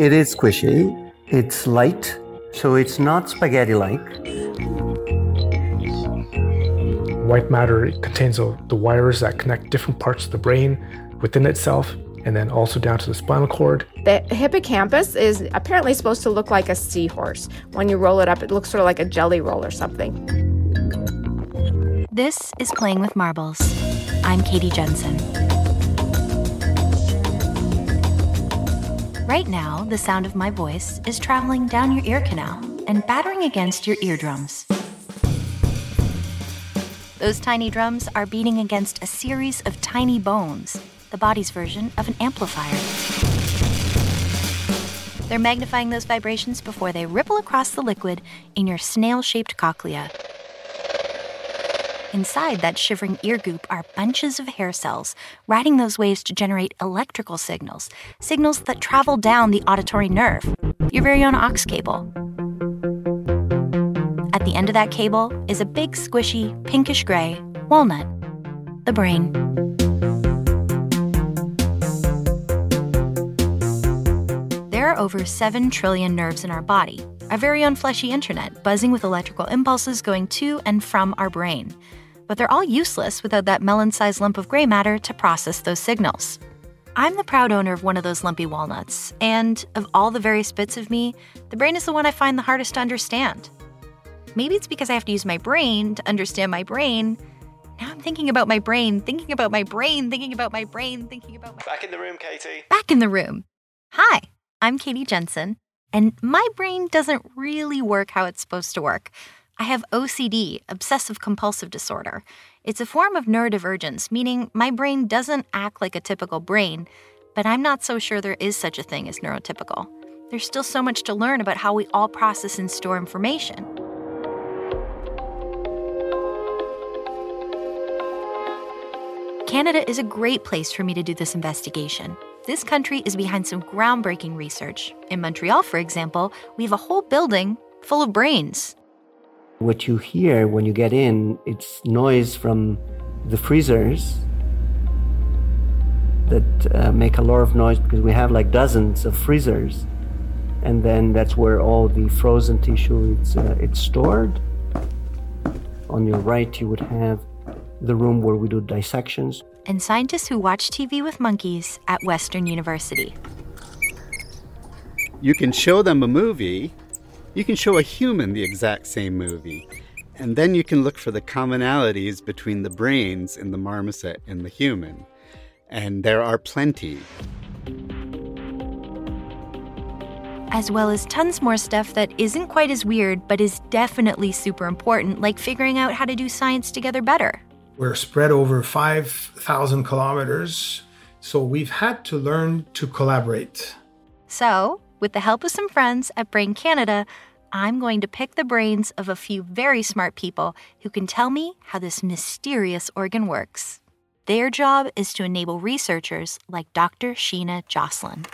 It is squishy. It's light, so it's not spaghetti like. White matter contains the wires that connect different parts of the brain within itself and then also down to the spinal cord. The hippocampus is apparently supposed to look like a seahorse. When you roll it up, it looks sort of like a jelly roll or something. This is Playing with Marbles. I'm Katie Jensen. Right now, the sound of my voice is traveling down your ear canal and battering against your eardrums. Those tiny drums are beating against a series of tiny bones the body's version of an amplifier. They're magnifying those vibrations before they ripple across the liquid in your snail shaped cochlea. Inside that shivering ear goop are bunches of hair cells, riding those waves to generate electrical signals, signals that travel down the auditory nerve, your very own aux cable. At the end of that cable is a big, squishy, pinkish gray walnut, the brain. There are over 7 trillion nerves in our body, our very own fleshy internet, buzzing with electrical impulses going to and from our brain. But they're all useless without that melon sized lump of gray matter to process those signals. I'm the proud owner of one of those lumpy walnuts, and of all the various bits of me, the brain is the one I find the hardest to understand. Maybe it's because I have to use my brain to understand my brain. Now I'm thinking about my brain, thinking about my brain, thinking about my brain, thinking about my. Brain. Back in the room, Katie. Back in the room. Hi, I'm Katie Jensen, and my brain doesn't really work how it's supposed to work. I have OCD, obsessive compulsive disorder. It's a form of neurodivergence, meaning my brain doesn't act like a typical brain, but I'm not so sure there is such a thing as neurotypical. There's still so much to learn about how we all process and store information. Canada is a great place for me to do this investigation. This country is behind some groundbreaking research. In Montreal, for example, we have a whole building full of brains. What you hear when you get in, it's noise from the freezers that uh, make a lot of noise because we have like dozens of freezers. And then that's where all the frozen tissue it's, uh, it's stored. On your right, you would have the room where we do dissections and scientists who watch TV with monkeys at Western University. You can show them a movie, you can show a human the exact same movie, and then you can look for the commonalities between the brains in the marmoset and the human. And there are plenty. As well as tons more stuff that isn't quite as weird, but is definitely super important, like figuring out how to do science together better. We're spread over 5,000 kilometers, so we've had to learn to collaborate. So, with the help of some friends at Brain Canada, I'm going to pick the brains of a few very smart people who can tell me how this mysterious organ works. Their job is to enable researchers like Dr. Sheena Josselyn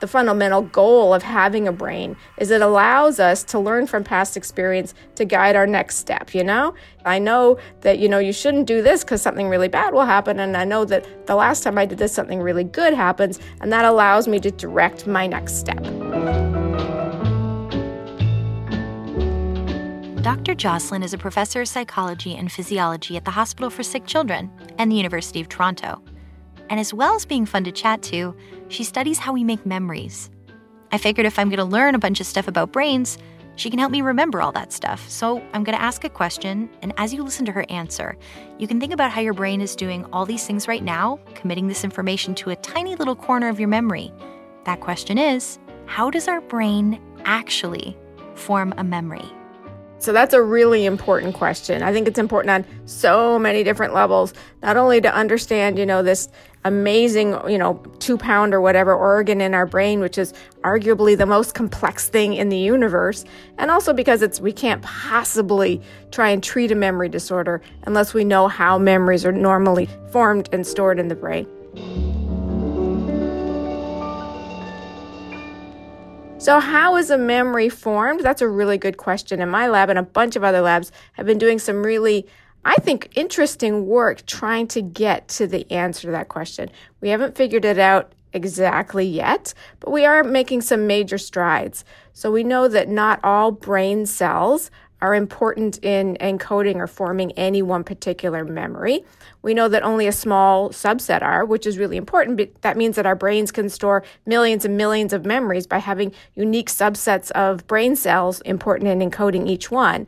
the fundamental goal of having a brain is it allows us to learn from past experience to guide our next step you know i know that you know you shouldn't do this because something really bad will happen and i know that the last time i did this something really good happens and that allows me to direct my next step Dr. Josselyn is a professor of psychology and physiology at the Hospital for Sick Children and the University of Toronto. And as well as being fun to chat to, she studies how we make memories. I figured if I'm going to learn a bunch of stuff about brains, she can help me remember all that stuff. So I'm going to ask a question, and as you listen to her answer, you can think about how your brain is doing all these things right now, committing this information to a tiny little corner of your memory. That question is how does our brain actually form a memory? So that's a really important question. I think it's important on so many different levels, not only to understand, you know, this amazing, you know, two pound or whatever organ in our brain, which is arguably the most complex thing in the universe. And also because it's, we can't possibly try and treat a memory disorder unless we know how memories are normally formed and stored in the brain. So, how is a memory formed? That's a really good question. And my lab and a bunch of other labs have been doing some really I think, interesting work trying to get to the answer to that question. We haven't figured it out exactly yet, but we are making some major strides. So we know that not all brain cells are important in encoding or forming any one particular memory. We know that only a small subset are, which is really important. But that means that our brains can store millions and millions of memories by having unique subsets of brain cells important in encoding each one.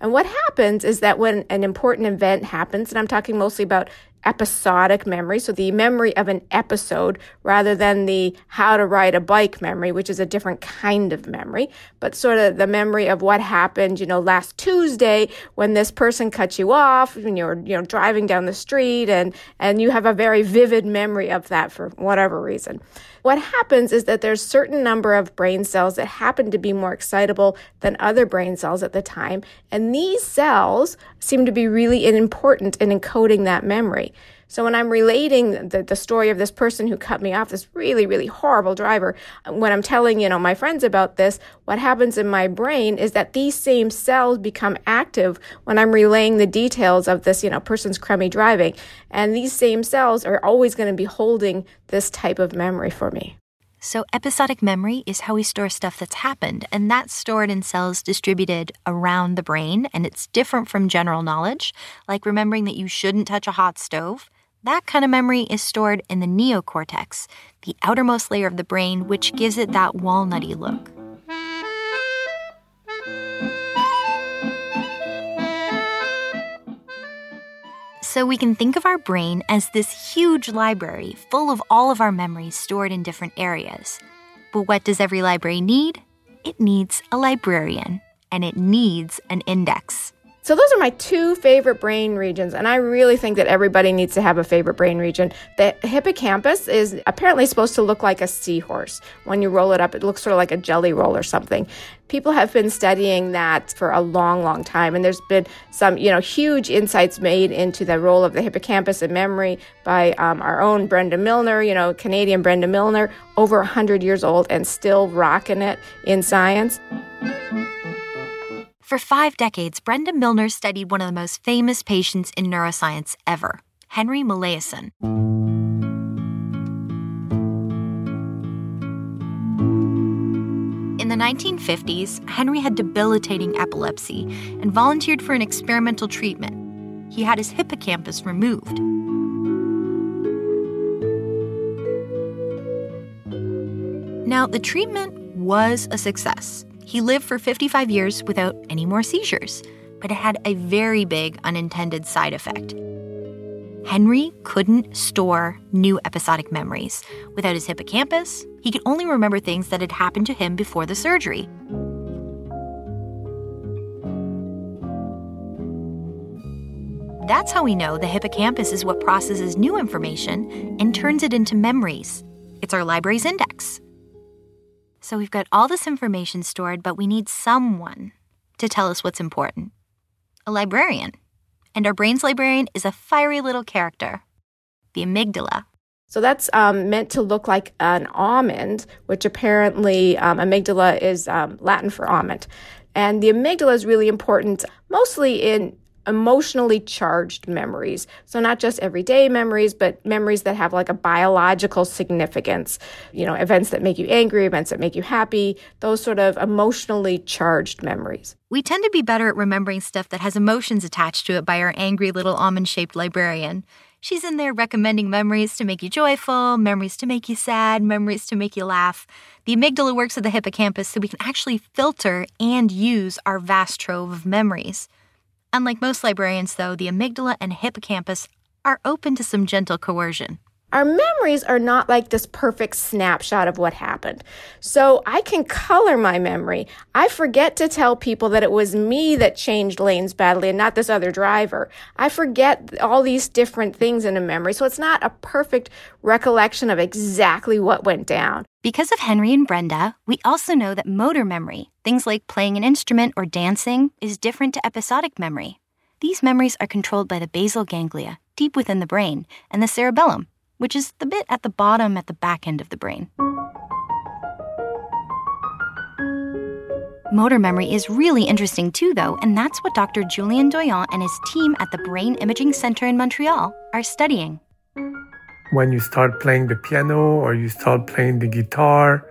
And what happens is that when an important event happens, and I'm talking mostly about episodic memory, so the memory of an episode rather than the how to ride a bike memory, which is a different kind of memory, but sort of the memory of what happened, you know, last Tuesday when this person cut you off when you were, you know, driving down the street and and you have a very vivid memory of that for whatever reason. What happens is that there's certain number of brain cells that happen to be more excitable than other brain cells at the time, and these cells seem to be really important in encoding that memory. So when I'm relating the, the story of this person who cut me off, this really, really horrible driver, when I'm telling, you know, my friends about this, what happens in my brain is that these same cells become active when I'm relaying the details of this, you know, person's crummy driving. And these same cells are always going to be holding this type of memory for me. So, episodic memory is how we store stuff that's happened, and that's stored in cells distributed around the brain, and it's different from general knowledge, like remembering that you shouldn't touch a hot stove. That kind of memory is stored in the neocortex, the outermost layer of the brain, which gives it that walnutty look. So we can think of our brain as this huge library full of all of our memories stored in different areas. But what does every library need? It needs a librarian, and it needs an index. So those are my two favorite brain regions, and I really think that everybody needs to have a favorite brain region. The hippocampus is apparently supposed to look like a seahorse. When you roll it up, it looks sort of like a jelly roll or something. People have been studying that for a long, long time, and there's been some, you know, huge insights made into the role of the hippocampus in memory by um, our own Brenda Milner, you know, Canadian Brenda Milner, over 100 years old and still rocking it in science. For five decades, Brenda Milner studied one of the most famous patients in neuroscience ever, Henry Molaison. In the 1950s, Henry had debilitating epilepsy and volunteered for an experimental treatment. He had his hippocampus removed. Now, the treatment was a success. He lived for 55 years without any more seizures, but it had a very big unintended side effect. Henry couldn't store new episodic memories. Without his hippocampus, he could only remember things that had happened to him before the surgery. That's how we know the hippocampus is what processes new information and turns it into memories. It's our library's index. So we've got all this information stored, but we need someone to tell us what's important a librarian. And our brain's librarian is a fiery little character, the amygdala. So that's um, meant to look like an almond, which apparently um, amygdala is um, Latin for almond. And the amygdala is really important, mostly in emotionally charged memories. So not just everyday memories, but memories that have like a biological significance. You know, events that make you angry, events that make you happy, those sort of emotionally charged memories. We tend to be better at remembering stuff that has emotions attached to it by our angry little almond shaped librarian. She's in there recommending memories to make you joyful, memories to make you sad, memories to make you laugh. The amygdala works with the hippocampus so we can actually filter and use our vast trove of memories. Unlike most librarians, though, the amygdala and hippocampus are open to some gentle coercion. Our memories are not like this perfect snapshot of what happened. So I can color my memory. I forget to tell people that it was me that changed lanes badly and not this other driver. I forget all these different things in a memory. So it's not a perfect recollection of exactly what went down. Because of Henry and Brenda, we also know that motor memory, things like playing an instrument or dancing, is different to episodic memory. These memories are controlled by the basal ganglia, deep within the brain, and the cerebellum, which is the bit at the bottom at the back end of the brain. Motor memory is really interesting too, though, and that's what Dr. Julien Doyon and his team at the Brain Imaging Center in Montreal are studying. when you start playing the piano or you start playing the guitar.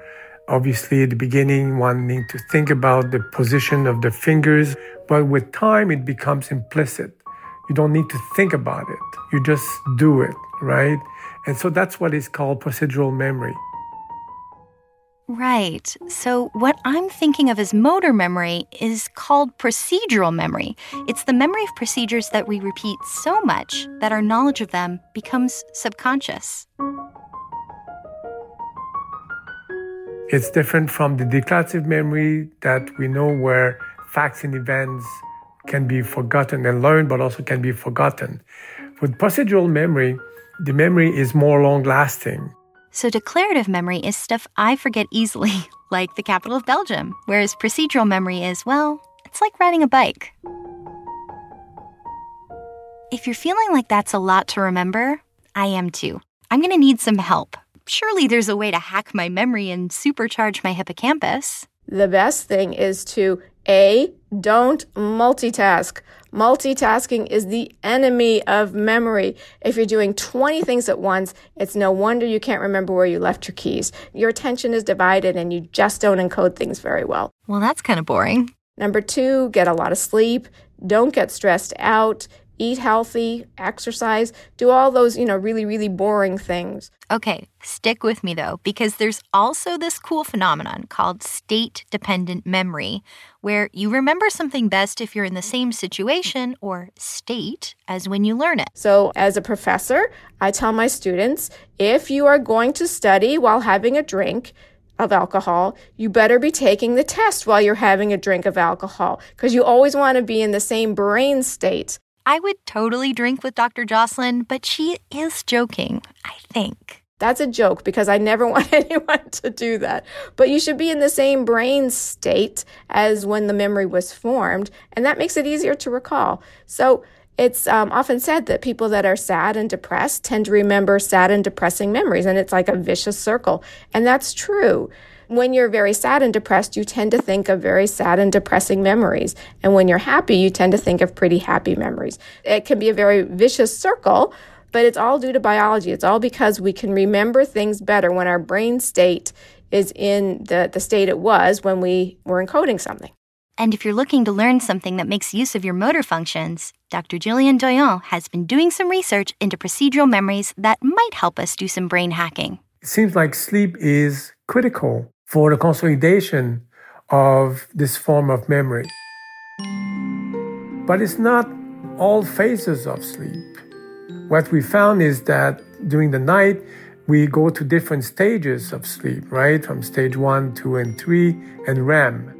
Obviously, at the beginning, one needs to think about the position of the fingers, but with time, it becomes implicit. You don't need to think about it. You just do it, right? And so that's what is called procedural memory. Right. So, what I'm thinking of as motor memory is called procedural memory. It's the memory of procedures that we repeat so much that our knowledge of them becomes subconscious. It's different from the declarative memory that we know where facts and events can be forgotten and learned, but also can be forgotten. With procedural memory, the memory is more long lasting. So, declarative memory is stuff I forget easily, like the capital of Belgium, whereas procedural memory is, well, it's like riding a bike. If you're feeling like that's a lot to remember, I am too. I'm going to need some help. Surely there's a way to hack my memory and supercharge my hippocampus. The best thing is to A, don't multitask. Multitasking is the enemy of memory. If you're doing 20 things at once, it's no wonder you can't remember where you left your keys. Your attention is divided and you just don't encode things very well. Well, that's kind of boring. Number two, get a lot of sleep. Don't get stressed out eat healthy, exercise, do all those, you know, really, really boring things. Okay, stick with me though, because there's also this cool phenomenon called state dependent memory, where you remember something best if you're in the same situation or state as when you learn it. So, as a professor, I tell my students if you are going to study while having a drink, of alcohol, you better be taking the test while you're having a drink of alcohol because you always want to be in the same brain state. I would totally drink with Dr. Josselyn, but she is joking, I think. That's a joke because I never want anyone to do that. But you should be in the same brain state as when the memory was formed, and that makes it easier to recall. So it's um, often said that people that are sad and depressed tend to remember sad and depressing memories, and it's like a vicious circle. And that's true. When you're very sad and depressed, you tend to think of very sad and depressing memories. And when you're happy, you tend to think of pretty happy memories. It can be a very vicious circle, but it's all due to biology. It's all because we can remember things better when our brain state is in the, the state it was when we were encoding something. And if you're looking to learn something that makes use of your motor functions, Dr. Julien Doyon has been doing some research into procedural memories that might help us do some brain hacking. It seems like sleep is critical for the consolidation of this form of memory. But it's not all phases of sleep. What we found is that during the night, we go to different stages of sleep, right? From stage one, two, and three, and REM.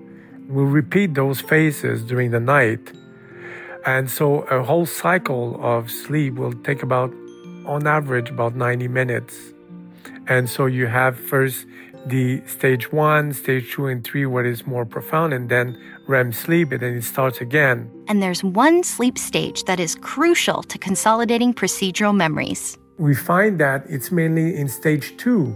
We'll repeat those phases during the night. And so a whole cycle of sleep will take about, on average, about 90 minutes. And so you have first the stage one, stage two, and three, what is more profound, and then REM sleep, and then it starts again. And there's one sleep stage that is crucial to consolidating procedural memories. We find that it's mainly in stage two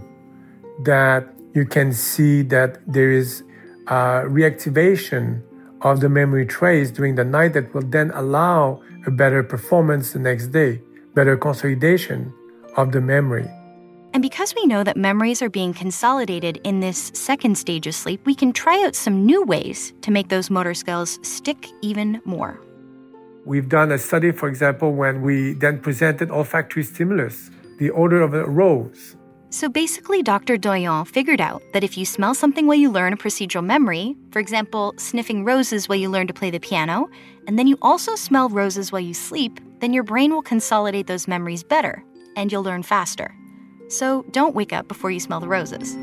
that you can see that there is a reactivation of the memory trace during the night that will then allow a better performance the next day, better consolidation of the memory. And because we know that memories are being consolidated in this second stage of sleep, we can try out some new ways to make those motor skills stick even more. We've done a study, for example, when we then presented olfactory stimulus, the odor of a rose. So basically, Dr. Doyon figured out that if you smell something while you learn a procedural memory, for example, sniffing roses while you learn to play the piano, and then you also smell roses while you sleep, then your brain will consolidate those memories better and you'll learn faster. So don't wake up before you smell the roses.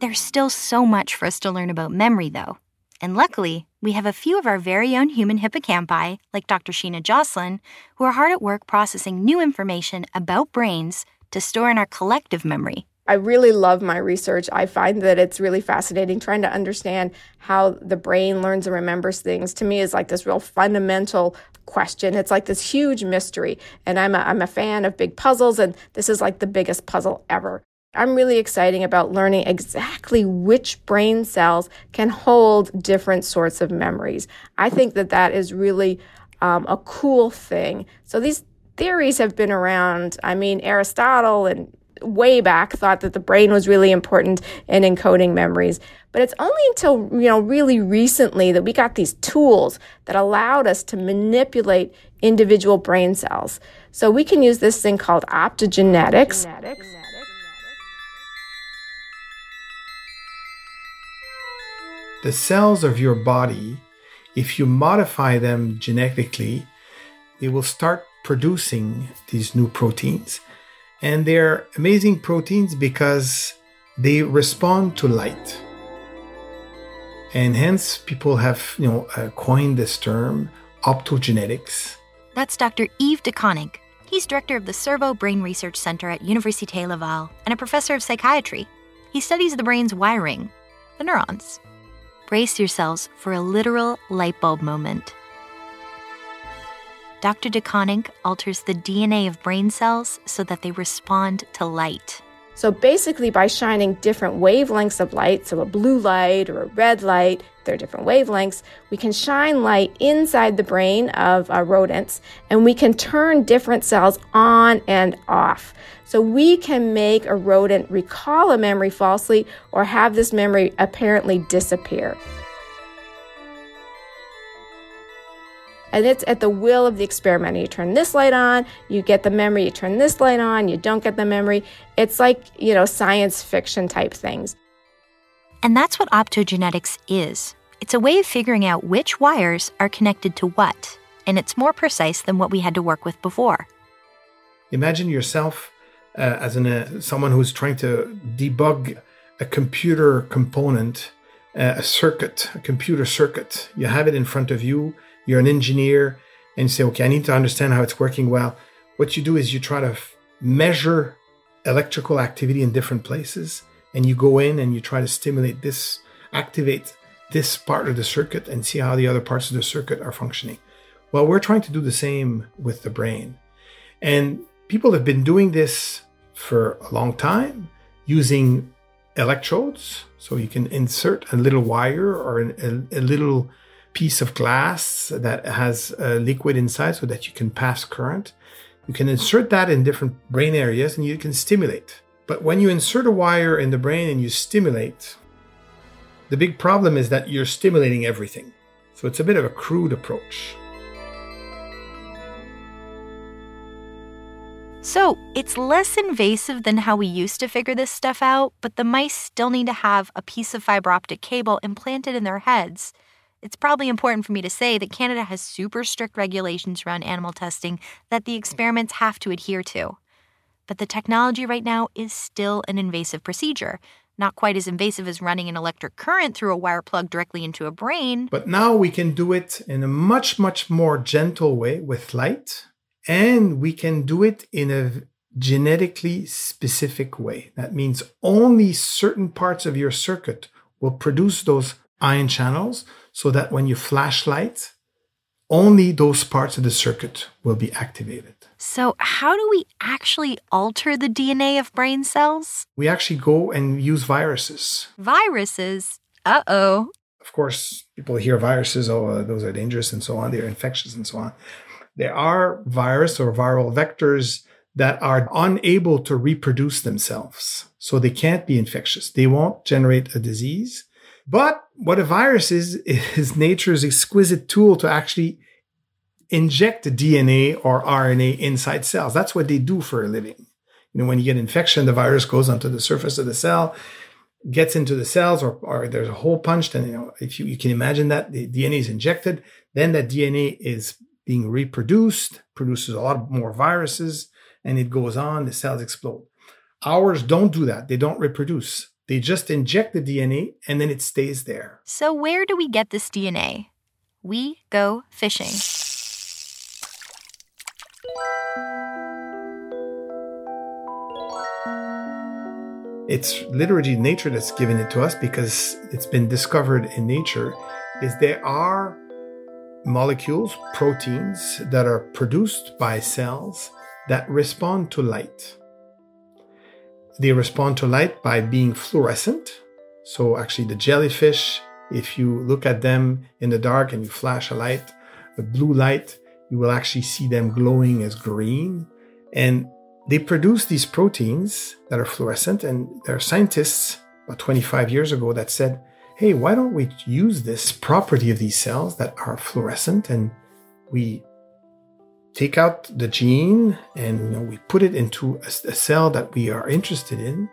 There's still so much for us to learn about memory, though. And luckily, we have a few of our very own human hippocampi, like Dr. Sheena Josselyn, who are hard at work processing new information about brains to store in our collective memory. I really love my research. I find that it's really fascinating trying to understand how the brain learns and remembers things. To me, is like this real fundamental question. It's like this huge mystery. And I'm a, I'm a fan of big puzzles, and this is like the biggest puzzle ever. I'm really excited about learning exactly which brain cells can hold different sorts of memories. I think that that is really um, a cool thing. So these theories have been around. I mean, Aristotle and way back thought that the brain was really important in encoding memories. But it's only until, you know, really recently that we got these tools that allowed us to manipulate individual brain cells. So we can use this thing called optogenetics. The cells of your body, if you modify them genetically, they will start producing these new proteins. And they're amazing proteins because they respond to light. And hence, people have, you know, uh, coined this term optogenetics. That's Dr. Yves de Koninck. He's director of the CERVO Brain Research Center at Université Laval and a professor of psychiatry. He studies the brain's wiring, the neurons. Brace yourselves for a literal light bulb moment. Dr. de Koninck alters the DNA of brain cells so that they respond to light. So basically, by shining different wavelengths of light, so a blue light or a red light, they're different wavelengths, we can shine light inside the brain of uh, rodents and we can turn different cells on and off. So we can make a rodent recall a memory falsely or have this memory apparently disappear. And it's at the will of the experimenter. You turn this light on, you get the memory, you turn this light on, you don't get the memory. It's like, you know, science fiction type things. And that's what optogenetics is it's a way of figuring out which wires are connected to what, and it's more precise than what we had to work with before. Imagine yourself uh, as an, uh, someone who's trying to debug a computer component, uh, a circuit, a computer circuit. You have it in front of you you're an engineer and you say, okay, I need to understand how it's working well. What you do is you try to f- measure electrical activity in different places and you go in and you try to stimulate this, activate this part of the circuit and see how the other parts of the circuit are functioning. Well, we're trying to do the same with the brain. And people have been doing this for a long time using electrodes. So you can insert a little wire or a, a little piece of glass that has a liquid inside so that you can pass current. You can insert that in different brain areas and you can stimulate. But when you insert a wire in the brain and you stimulate, the big problem is that you're stimulating everything. So it's a bit of a crude approach. So, it's less invasive than how we used to figure this stuff out, but the mice still need to have a piece of fiber optic cable implanted in their heads it's probably important for me to say that Canada has super strict regulations around animal testing that the experiments have to adhere to. But the technology right now is still an invasive procedure. Not quite as invasive as running an electric current through a wire plug directly into a brain. But now we can do it in a much, much more gentle way with light, and we can do it in a genetically specific way. That means only certain parts of your circuit will produce those ion channels so that when you flash light, only those parts of the circuit will be activated. So, how do we actually alter the DNA of brain cells? We actually go and use viruses. Viruses? Uh oh. Of course, people hear viruses, oh, uh, those are dangerous and so on, they're infectious and so on. There are virus or viral vectors that are unable to reproduce themselves. So they can't be infectious. They won't generate a disease but what a virus is, is nature's exquisite tool to actually inject DNA or RNA inside cells. That's what they do for a living. You know, when you get infection, the virus goes onto the surface of the cell, gets into the cells, or, or there's a hole punched. And you know, if you, you can imagine that the DNA is injected, then that DNA is being reproduced, produces a lot more viruses, and it goes on, the cells explode. Ours don't do that. They don't reproduce. They just inject the DNA and then it stays there. So, where do we get this DNA? We go fishing. It's literally nature that's given it to us because it's been discovered in nature is there are molecules, proteins that are produced by cells that respond to light. They respond to light by being fluorescent. So actually the jellyfish, if you look at them in the dark and you flash a light, a blue light, you will actually see them glowing as green. And they produce these proteins that are fluorescent. And there are scientists about 25 years ago that said, hey, why don't we use this property of these cells that are fluorescent and we take out the gene and we put it into a, a cell that we are interested in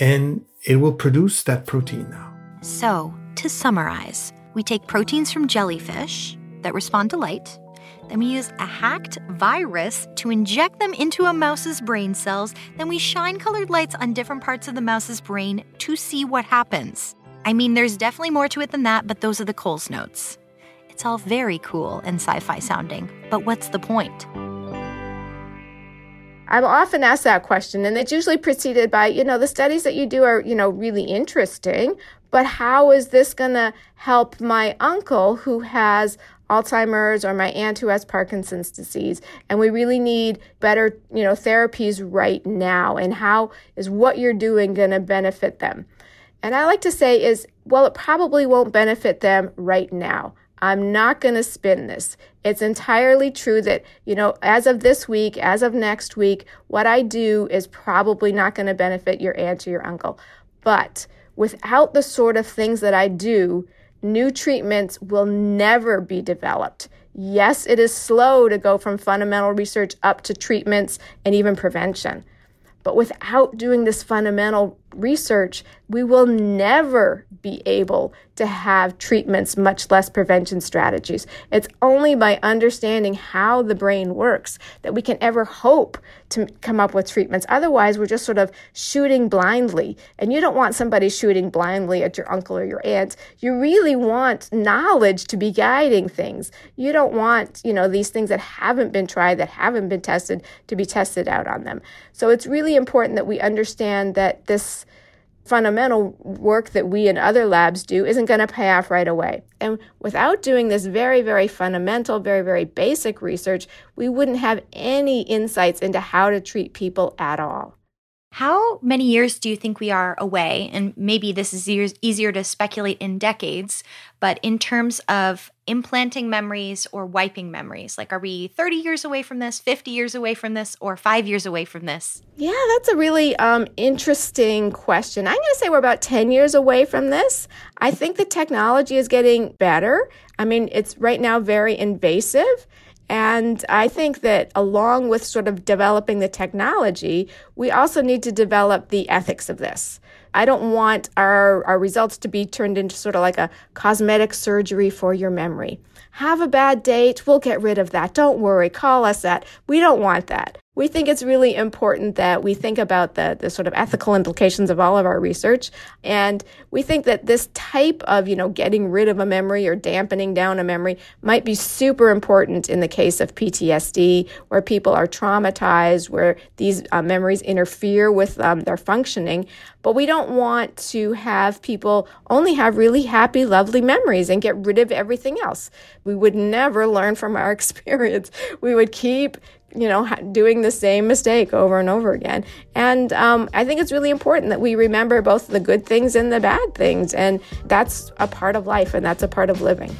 and it will produce that protein now. So, to summarize, we take proteins from jellyfish that respond to light, then we use a hacked virus to inject them into a mouse's brain cells, then we shine colored lights on different parts of the mouse's brain to see what happens. I mean, there's definitely more to it than that, but those are the Coles notes. It's all very cool and sci fi sounding, but what's the point? I'm often asked that question, and it's usually preceded by, you know, the studies that you do are, you know, really interesting, but how is this going to help my uncle who has Alzheimer's or my aunt who has Parkinson's disease? And we really need better, you know, therapies right now. And how is what you're doing going to benefit them? And I like to say is, well, it probably won't benefit them right now. I'm not going to spin this. It's entirely true that, you know, as of this week, as of next week, what I do is probably not going to benefit your aunt or your uncle. But without the sort of things that I do, new treatments will never be developed. Yes, it is slow to go from fundamental research up to treatments and even prevention. But without doing this fundamental research, we will never be able to have treatments, much less prevention strategies. It's only by understanding how the brain works that we can ever hope to come up with treatments. Otherwise, we're just sort of shooting blindly. And you don't want somebody shooting blindly at your uncle or your aunt. You really want knowledge to be guiding things. You don't want, you know, these things that haven't been tried, that haven't been tested, to be tested out on them. So it's really important that we understand that this fundamental work that we and other labs do isn't going to pay off right away. And without doing this very, very fundamental, very, very basic research, we wouldn't have any insights into how to treat people at all. How many years do you think we are away? And maybe this is easier to speculate in decades, but in terms of implanting memories or wiping memories, like are we 30 years away from this, 50 years away from this, or five years away from this? Yeah, that's a really um, interesting question. I'm going to say we're about 10 years away from this. I think the technology is getting better. I mean, it's right now very invasive. And I think that along with sort of developing the technology, we also need to develop the ethics of this. I don't want our, our results to be turned into sort of like a cosmetic surgery for your memory. Have a bad date, we'll get rid of that. Don't worry, call us that. We don't want that we think it's really important that we think about the, the sort of ethical implications of all of our research. And we think that this type of, you know, getting rid of a memory or dampening down a memory might be super important in the case of PTSD, where people are traumatized, where these uh, memories interfere with um, their functioning. But we don't want to have people only have really happy, lovely memories and get rid of everything else. We would never learn from our experience. We would keep you know, doing the same mistake over and over again. And um, I think it's really important that we remember both the good things and the bad things. And that's a part of life and that's a part of living.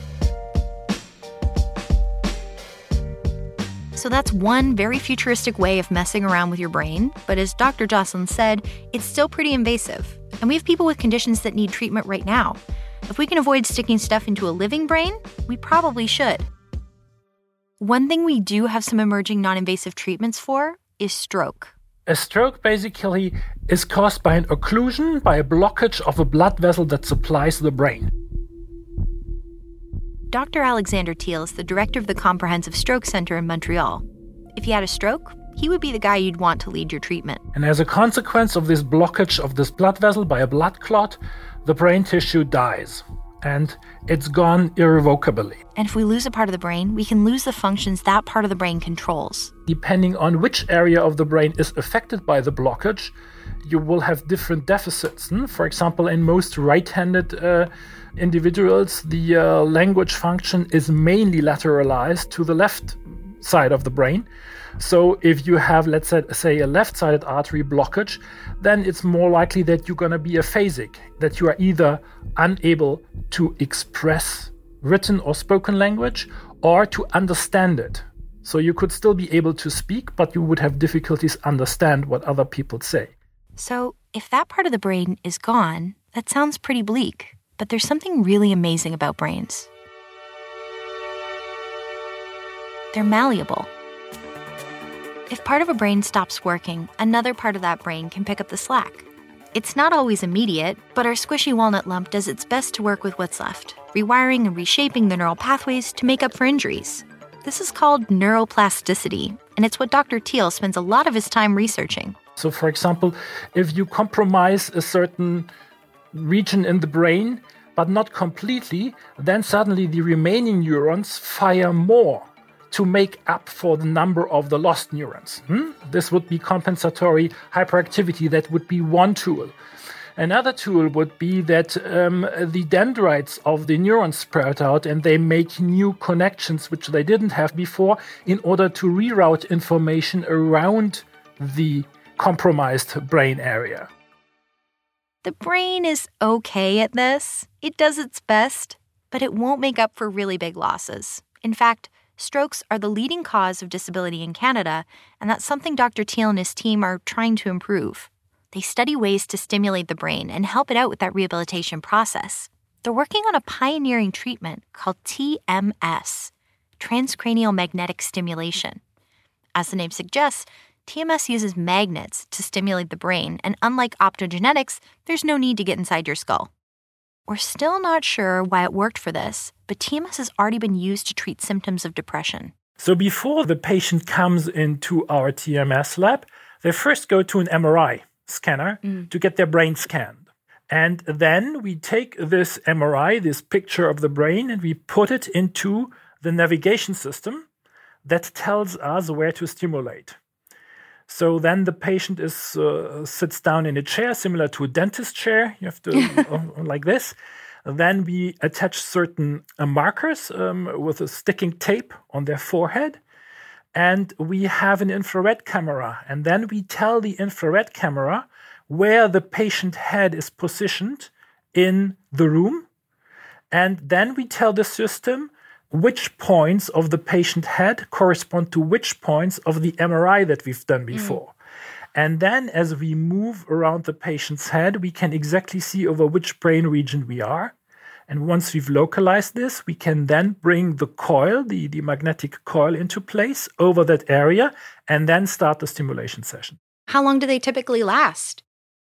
So that's one very futuristic way of messing around with your brain. But as Dr. Josselyn said, it's still pretty invasive. And we have people with conditions that need treatment right now. If we can avoid sticking stuff into a living brain, we probably should. One thing we do have some emerging non invasive treatments for is stroke. A stroke basically is caused by an occlusion, by a blockage of a blood vessel that supplies the brain. Dr. Alexander Thiel is the director of the Comprehensive Stroke Center in Montreal. If he had a stroke, he would be the guy you'd want to lead your treatment. And as a consequence of this blockage of this blood vessel by a blood clot, the brain tissue dies and it's gone irrevocably. And if we lose a part of the brain, we can lose the functions that part of the brain controls. Depending on which area of the brain is affected by the blockage, you will have different deficits. Hmm? For example, in most right handed uh, individuals, the uh, language function is mainly lateralized to the left side of the brain. So if you have, let's say, say a left-sided artery blockage, then it's more likely that you're going to be aphasic, that you are either unable to express written or spoken language or to understand it. So you could still be able to speak, but you would have difficulties understand what other people say. So if that part of the brain is gone, that sounds pretty bleak, but there's something really amazing about brains. They're malleable. If part of a brain stops working, another part of that brain can pick up the slack. It's not always immediate, but our squishy walnut lump does its best to work with what's left, rewiring and reshaping the neural pathways to make up for injuries. This is called neuroplasticity, and it's what Dr. Thiel spends a lot of his time researching. So, for example, if you compromise a certain region in the brain, but not completely, then suddenly the remaining neurons fire more to make up for the number of the lost neurons. Hmm? This would be compensatory hyperactivity. That would be one tool. Another tool would be that um, the dendrites of the neurons sprout out and they make new connections which they didn't have before in order to reroute information around the compromised brain area. The brain is okay at this. It does its best, but it won't make up for really big losses. In fact, strokes are the leading cause of disability in Canada, and that's something Dr. Thiel and his team are trying to improve. They study ways to stimulate the brain and help it out with that rehabilitation process. They're working on a pioneering treatment called TMS, transcranial magnetic stimulation. As the name suggests, TMS uses magnets to stimulate the brain, and unlike optogenetics, there's no need to get inside your skull. We're still not sure why it worked for this, but TMS has already been used to treat symptoms of depression. So before the patient comes into our TMS lab, they first go to an MRI scanner mm. to get their brain scanned. And then we take this MRI, this picture of the brain, and we put it into the navigation system that tells us where to stimulate. So then the patient is uh, sits down in a chair similar to a dentist chair. You have to uh, like this. Then we attach certain uh, markers um, with a sticking tape on their forehead, and we have an infrared camera. And then we tell the infrared camera where the patient head is positioned in the room. And then we tell the system which points of the patient head correspond to which points of the MRI that we've done mm. before. Mm. And then as we move around the patient's head, we can exactly see over which brain region we are. And once we've localized this, we can then bring the coil, the, the magnetic coil, into place over that area and then start the stimulation session. How long do they typically last?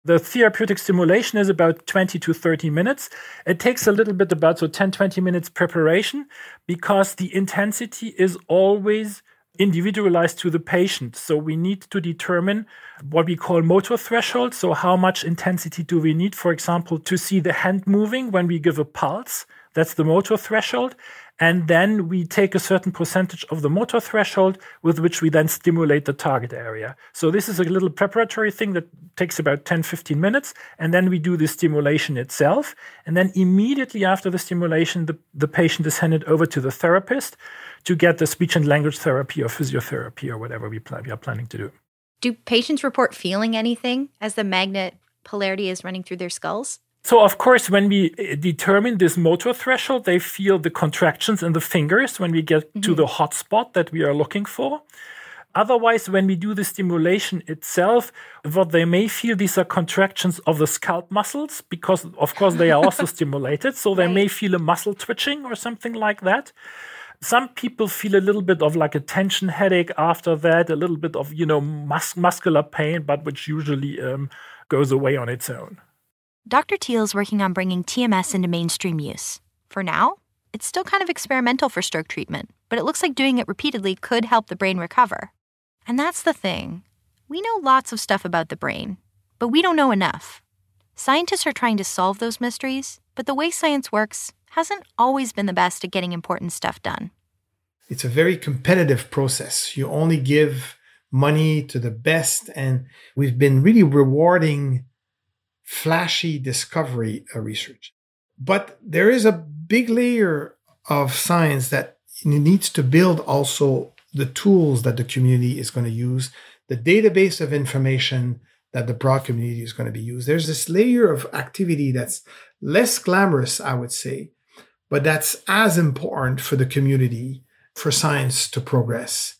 The therapeutic stimulation is about 20 to 30 minutes. It takes a little bit about so 10 20 minutes preparation because the intensity is always individualized to the patient. So we need to determine what we call motor threshold. So how much intensity do we need, for example, to see the hand moving when we give a pulse? That's the motor threshold. And then we take a certain percentage of the motor threshold with which we then stimulate the target area. So this is a little preparatory thing that takes about 10, 15 minutes. And then we do the stimulation itself. And then immediately after the stimulation, the, the patient is handed over to the therapist to get the speech and language therapy or physiotherapy or whatever we, we are planning to do. Do patients report feeling anything as the magnet polarity is running through their skulls? So, of course, when we uh, determine this motor threshold, they feel the contractions in the fingers when we get mm-hmm. to the hot spot that we are looking for. Otherwise, when we do the stimulation itself, what they may feel these are contractions of the scalp muscles because, of course, they are also stimulated. So they right. may feel a muscle twitching or something like that. Some people feel a little bit of like a tension headache after that, a little bit of, you know, mus- muscular pain, but which usually um, goes away on its own. Dr. Thiel's working on bringing TMS into mainstream use. For now, it's still kind of experimental for stroke treatment, but it looks like doing it repeatedly could help the brain recover. And that's the thing. We know lots of stuff about the brain, but we don't know enough. Scientists are trying to solve those mysteries, but the way science works hasn't always been the best at getting important stuff done. It's a very competitive process. You only give money to the best, and we've been really rewarding flashy discovery uh, research. But there is a big layer of science that needs to build also the tools that the community is going to use, the database of information that the broad community is going to be used. There's this layer of activity that's less glamorous, I would say, but that's as important for the community for science to progress.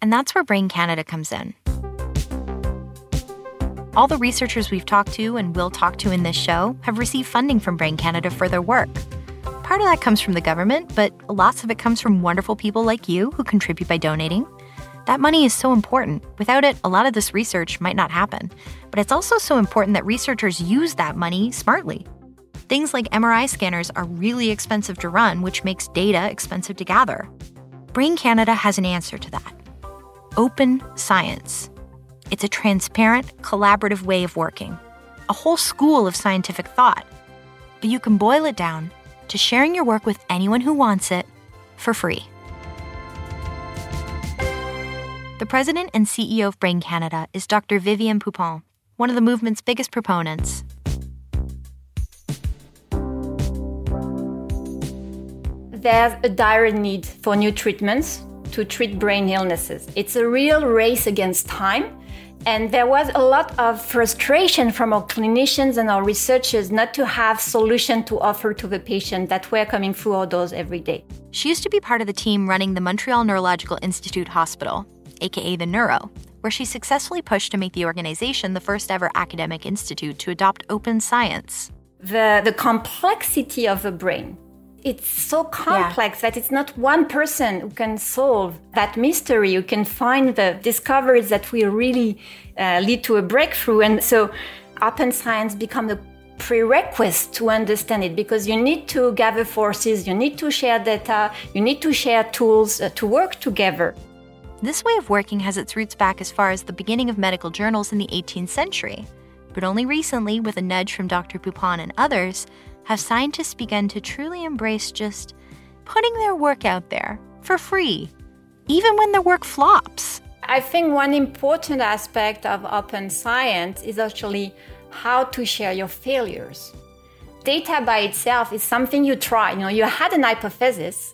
And that's where Brain Canada comes in. All the researchers we've talked to and will talk to in this show have received funding from Brain Canada for their work. Part of that comes from the government, but lots of it comes from wonderful people like you who contribute by donating. That money is so important. Without it, a lot of this research might not happen. But it's also so important that researchers use that money smartly. Things like MRI scanners are really expensive to run, which makes data expensive to gather. Brain Canada has an answer to that open science. It's a transparent, collaborative way of working, a whole school of scientific thought. But you can boil it down to sharing your work with anyone who wants it for free. The president and CEO of Brain Canada is Dr. Vivian Poupon, one of the movement's biggest proponents. There's a dire need for new treatments to treat brain illnesses. It's a real race against time and there was a lot of frustration from our clinicians and our researchers not to have solution to offer to the patient that were coming through our doors every day. She used to be part of the team running the Montreal Neurological Institute Hospital, aka the Neuro, where she successfully pushed to make the organization the first ever academic institute to adopt open science. The, the complexity of the brain it's so complex yeah. that it's not one person who can solve that mystery, who can find the discoveries that will really uh, lead to a breakthrough. And so open science become the prerequisite to understand it because you need to gather forces, you need to share data, you need to share tools uh, to work together. This way of working has its roots back as far as the beginning of medical journals in the 18th century. But only recently, with a nudge from Dr. Poupon and others, have scientists begun to truly embrace just putting their work out there for free, even when their work flops. I think one important aspect of open science is actually how to share your failures. Data by itself is something you try. You know, you had an hypothesis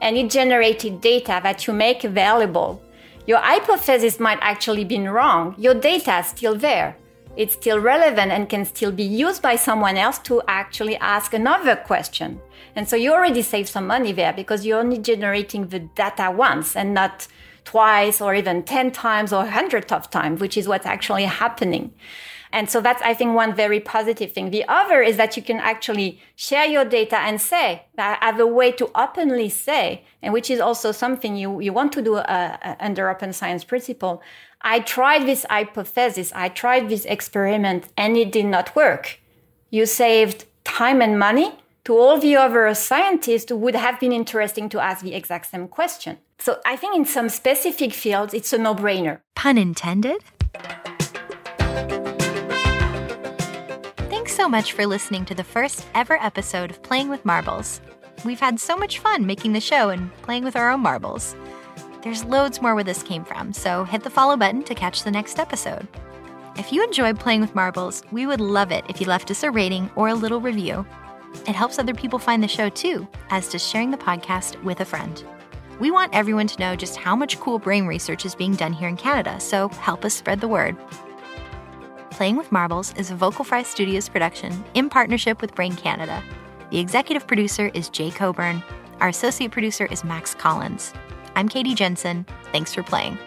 and it generated data that you make available. Your hypothesis might actually be wrong. Your data is still there it's still relevant and can still be used by someone else to actually ask another question. And so you already save some money there because you're only generating the data once and not twice or even 10 times or hundreds of times, which is what's actually happening. And so that's, I think, one very positive thing. The other is that you can actually share your data and say, I have a way to openly say, and which is also something you, you want to do uh, uh under open science principle. I tried this hypothesis, I tried this experiment, and it did not work. You saved time and money to all the other scientists who would have been interesting to ask the exact same question. So I think in some specific fields, it's a no brainer. Pun intended? Thanks so much for listening to the first ever episode of Playing with Marbles. We've had so much fun making the show and playing with our own marbles. There's loads more where this came from, so hit the follow button to catch the next episode. If you enjoyed playing with marbles, we would love it if you left us a rating or a little review. It helps other people find the show too, as does sharing the podcast with a friend. We want everyone to know just how much cool brain research is being done here in Canada, so help us spread the word. Playing with Marbles is a Vocal Fry Studios production in partnership with Brain Canada. The executive producer is Jay Coburn. Our associate producer is Max Collins. I'm Katie Jensen. Thanks for playing.